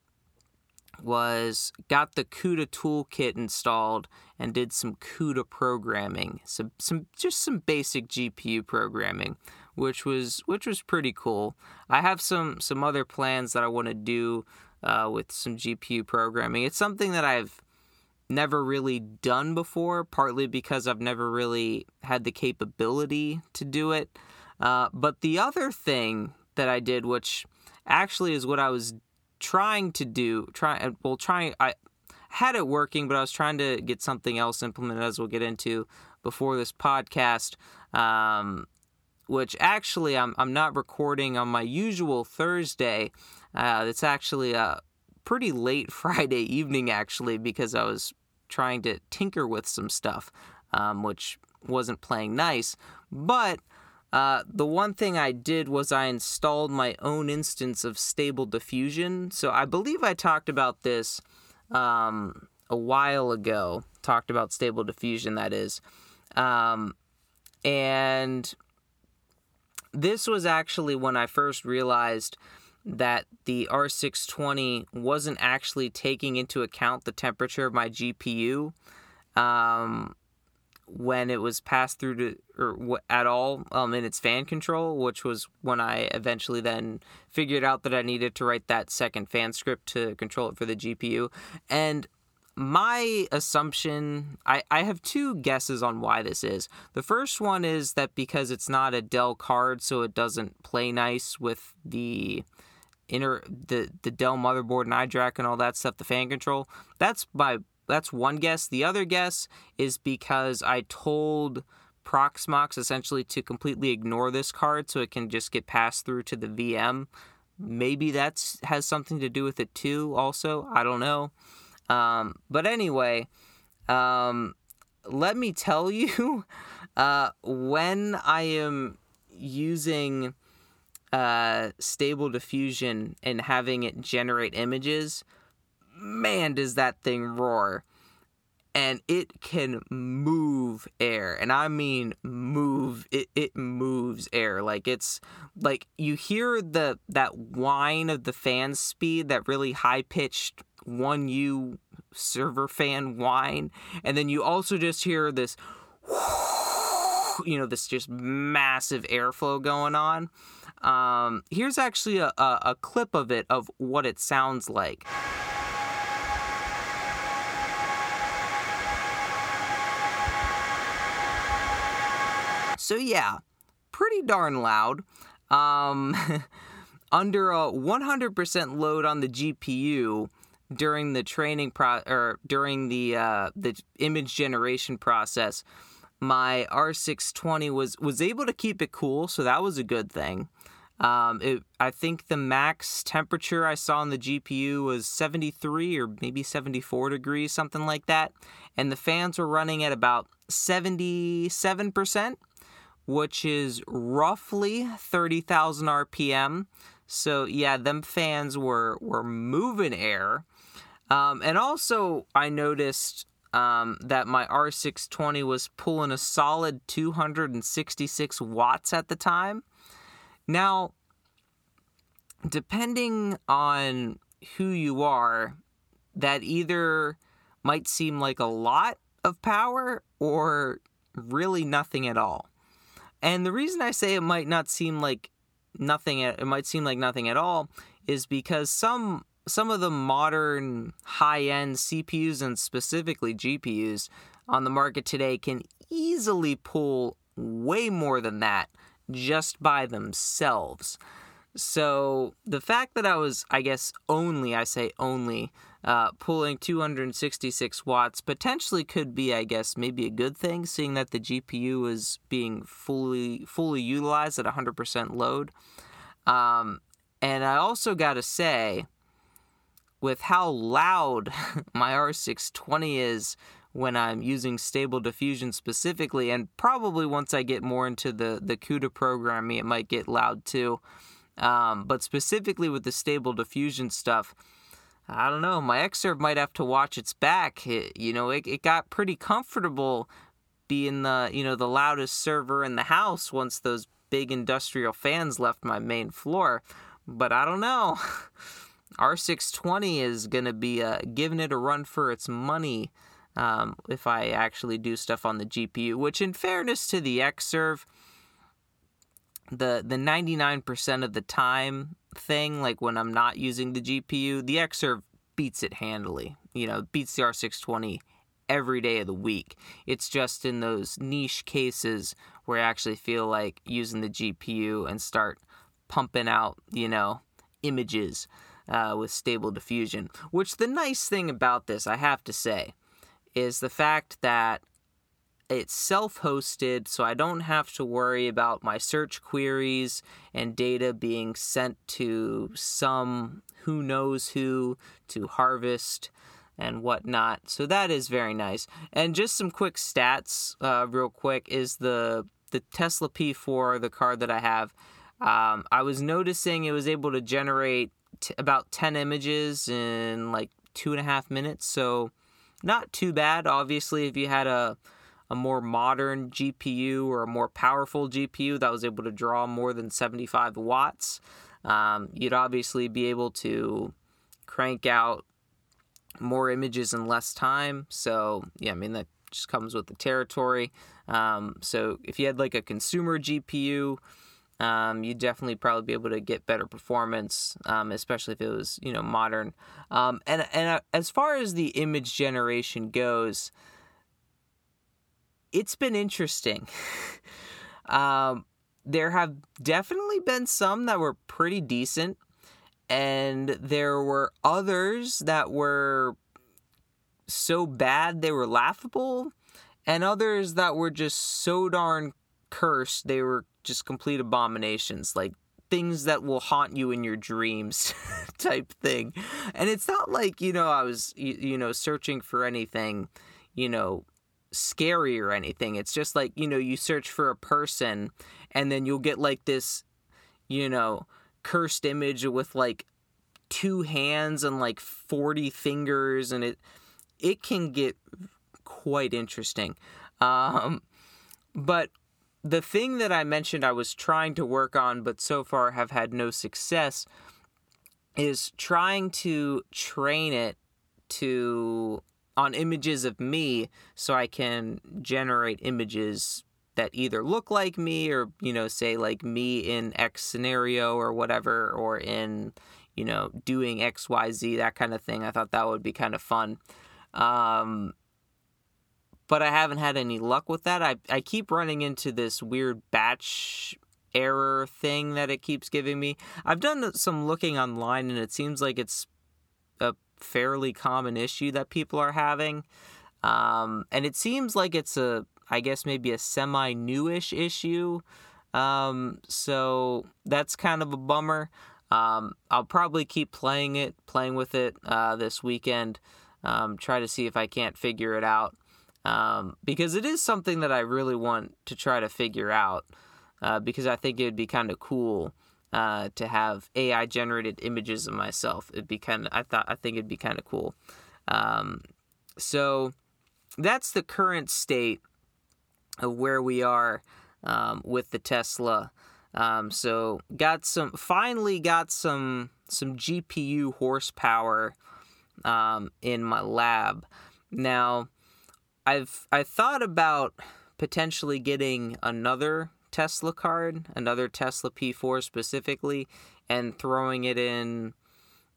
was got the CUDA toolkit installed and did some CUDA programming, some some just some basic GPU programming, which was which was pretty cool. I have some some other plans that I want to do uh, with some GPU programming. It's something that I've never really done before, partly because I've never really had the capability to do it. Uh, but the other thing that I did, which actually is what I was trying to do, try well, trying I had it working, but I was trying to get something else implemented, as we'll get into before this podcast. Um, which actually I'm I'm not recording on my usual Thursday. Uh, it's actually a pretty late Friday evening, actually, because I was trying to tinker with some stuff, um, which wasn't playing nice. But uh, the one thing I did was I installed my own instance of Stable Diffusion. So I believe I talked about this um, a while ago. Talked about Stable Diffusion, that is. Um, and this was actually when I first realized that the R620 wasn't actually taking into account the temperature of my GPU um, when it was passed through to or at all um, in its fan control, which was when I eventually then figured out that I needed to write that second fan script to control it for the GPU. And my assumption, I, I have two guesses on why this is. The first one is that because it's not a Dell card, so it doesn't play nice with the inner the the Dell motherboard and iDRAC and all that stuff, the fan control. That's my that's one guess. The other guess is because I told Proxmox essentially to completely ignore this card so it can just get passed through to the VM. Maybe that's has something to do with it too. Also, I don't know. Um, but anyway, um, let me tell you, uh, when I am using uh, stable diffusion and having it generate images, man, does that thing roar. And it can move air. And I mean move. It, it moves air. Like it's like you hear the that whine of the fan speed, that really high pitched 1U server fan whine. And then you also just hear this you know, this just massive airflow going on. Um, here's actually a, a, a clip of it of what it sounds like. So yeah, pretty darn loud. Um, under a 100% load on the GPU during the training pro or during the uh, the image generation process, my R620 was was able to keep it cool, so that was a good thing. Um, it, I think the max temperature I saw on the GPU was 73 or maybe 74 degrees, something like that. And the fans were running at about 77%, which is roughly 30,000 RPM. So yeah, them fans were, were moving air. Um, and also, I noticed um, that my R620 was pulling a solid 266 watts at the time. Now, depending on who you are, that either might seem like a lot of power or really nothing at all. And the reason I say it might not seem like nothing it might seem like nothing at all is because some some of the modern high-end CPUs and specifically GPUs on the market today can easily pull way more than that just by themselves. So the fact that I was, I guess, only, I say only, uh, pulling 266 watts potentially could be, I guess, maybe a good thing, seeing that the GPU is being fully fully utilized at 100% load. Um, and I also got to say, with how loud my R620 is when I'm using stable diffusion specifically, and probably once I get more into the, the CUDA programming, it might get loud too. Um, but specifically with the stable diffusion stuff, I don't know. My Xserve might have to watch its back. It, you know, it, it got pretty comfortable being the you know the loudest server in the house once those big industrial fans left my main floor. But I don't know. R620 is going to be uh, giving it a run for its money um, if I actually do stuff on the GPU, which, in fairness to the Xserve, the the 99% of the time thing, like when I'm not using the GPU, the Xserve beats it handily. You know, beats the R620 every day of the week. It's just in those niche cases where I actually feel like using the GPU and start pumping out, you know, images uh, with stable diffusion. Which the nice thing about this, I have to say, is the fact that it's self hosted, so I don't have to worry about my search queries and data being sent to some who knows who to harvest and whatnot. So that is very nice. And just some quick stats, uh, real quick, is the the Tesla P4, the card that I have. Um, I was noticing it was able to generate t- about 10 images in like two and a half minutes. So not too bad. Obviously, if you had a a more modern GPU or a more powerful GPU that was able to draw more than 75 watts, um, you'd obviously be able to crank out more images in less time. So, yeah, I mean, that just comes with the territory. Um, so, if you had like a consumer GPU, um, you'd definitely probably be able to get better performance, um, especially if it was you know modern. Um, and and uh, as far as the image generation goes, it's been interesting. um, there have definitely been some that were pretty decent, and there were others that were so bad they were laughable, and others that were just so darn cursed they were just complete abominations, like things that will haunt you in your dreams type thing. And it's not like, you know, I was, you, you know, searching for anything, you know, scary or anything. It's just like, you know, you search for a person and then you'll get like this, you know, cursed image with like two hands and like 40 fingers and it it can get quite interesting. Um but the thing that I mentioned I was trying to work on, but so far have had no success, is trying to train it to on images of me so I can generate images that either look like me or you know say like me in X scenario or whatever or in you know doing XYZ that kind of thing. I thought that would be kind of fun. Um, but I haven't had any luck with that. I, I keep running into this weird batch error thing that it keeps giving me. I've done some looking online and it seems like it's a fairly common issue that people are having. Um, and it seems like it's a, I guess, maybe a semi newish issue. Um, so that's kind of a bummer. Um, I'll probably keep playing it, playing with it uh, this weekend. Um, try to see if I can't figure it out um, because it is something that I really want to try to figure out uh, because I think it would be kind of cool uh, to have AI generated images of myself. It'd be kind of I thought I think it'd be kind of cool. Um, so that's the current state of where we are um, with the Tesla. Um, so got some finally got some some GPU horsepower um, in my lab. Now I've I thought about potentially getting another Tesla card, another Tesla P4 specifically, and throwing it in,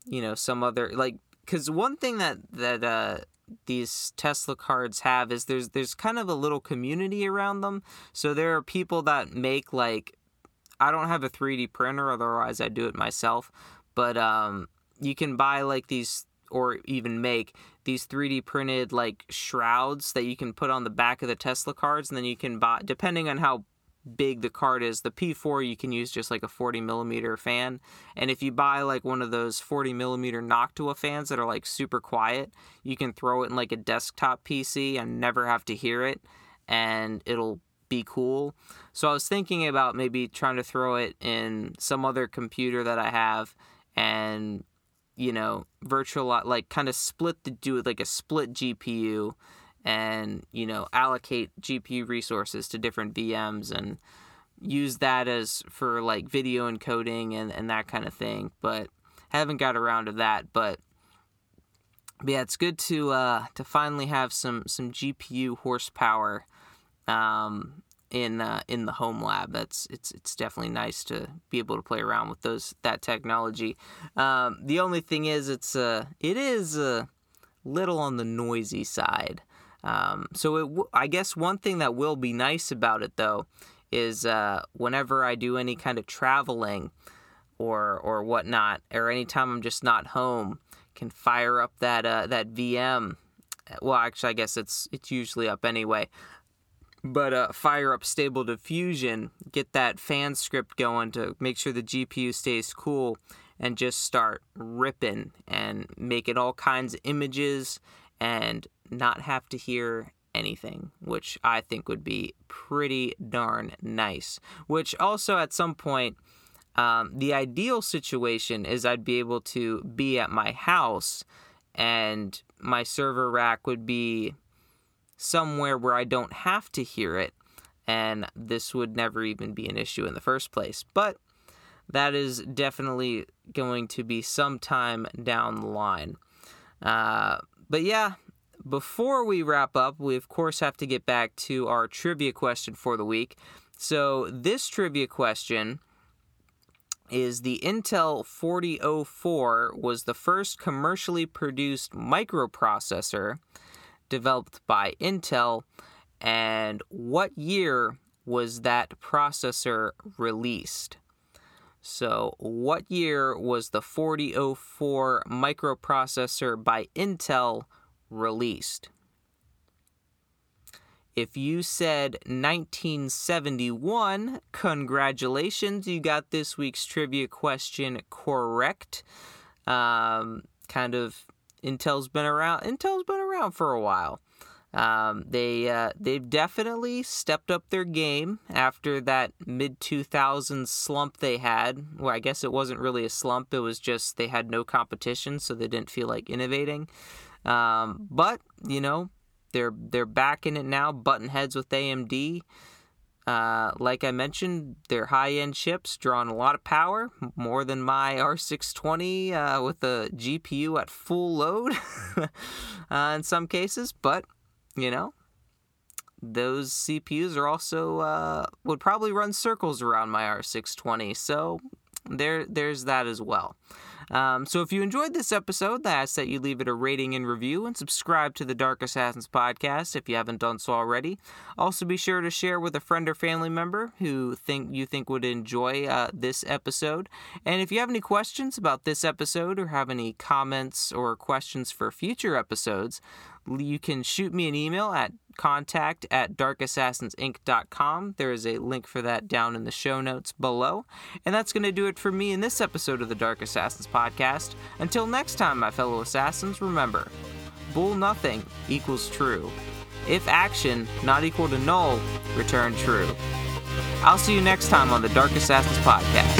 you know, some other like because one thing that that uh, these Tesla cards have is there's there's kind of a little community around them. So there are people that make like I don't have a 3D printer, otherwise I do it myself. But um, you can buy like these or even make these 3D printed like shrouds that you can put on the back of the Tesla cards, and then you can buy, depending on how big the card is. The P4 you can use just like a 40 millimeter fan, and if you buy like one of those 40 millimeter Noctua fans that are like super quiet, you can throw it in like a desktop PC and never have to hear it, and it'll be cool. So I was thinking about maybe trying to throw it in some other computer that I have and you know, virtual like kind of split the do it like a split GPU and, you know, allocate GPU resources to different VMs and use that as for like video encoding and, and that kind of thing. But haven't got around to that. But, but yeah, it's good to uh, to finally have some some GPU horsepower um, in uh, in the home lab. That's it's it's definitely nice to be able to play around with those that technology. Um, the only thing is, it's uh, it is a little on the noisy side. Um, so it w- I guess one thing that will be nice about it though is uh, whenever I do any kind of traveling or or whatnot, or anytime I'm just not home, can fire up that uh, that VM. Well, actually, I guess it's it's usually up anyway but uh, fire up stable diffusion, get that fan script going to make sure the GPU stays cool, and just start ripping and making all kinds of images and not have to hear anything, which I think would be pretty darn nice. Which also at some point, um, the ideal situation is I'd be able to be at my house and my server rack would be somewhere where I don't have to hear it, and this would never even be an issue in the first place. But that is definitely going to be sometime down the line. Uh, but yeah, before we wrap up, we of course have to get back to our trivia question for the week. So, this trivia question is the Intel 4004 was the first commercially produced microprocessor developed by Intel, and what year was that processor released? So, what year was the 4004 microprocessor by Intel released? If you said 1971, congratulations, you got this week's trivia question correct. Um, kind of Intel's been around. Intel's been around for a while. Um, they uh, they've definitely stepped up their game after that mid 2000s slump they had. Well, I guess it wasn't really a slump; it was just they had no competition, so they didn't feel like innovating. Um, but you know, they're they're back in it now, button heads with AMD. Uh, like I mentioned, they're high end chips, drawing a lot of power, more than my R620 uh, with the GPU at full load uh, in some cases. But you know, those CPUs are also uh, would probably run circles around my R620. So there, there's that as well. Um, so if you enjoyed this episode, I ask that you leave it a rating and review and subscribe to the Dark Assassins podcast if you haven't done so already. Also, be sure to share with a friend or family member who think you think would enjoy uh, this episode. And if you have any questions about this episode or have any comments or questions for future episodes, you can shoot me an email at contact at darkassassinsinc.com. There is a link for that down in the show notes below. And that's going to do it for me in this episode of the Dark Assassins podcast. Until next time, my fellow assassins, remember bool nothing equals true. If action not equal to null, return true. I'll see you next time on the Dark Assassins podcast.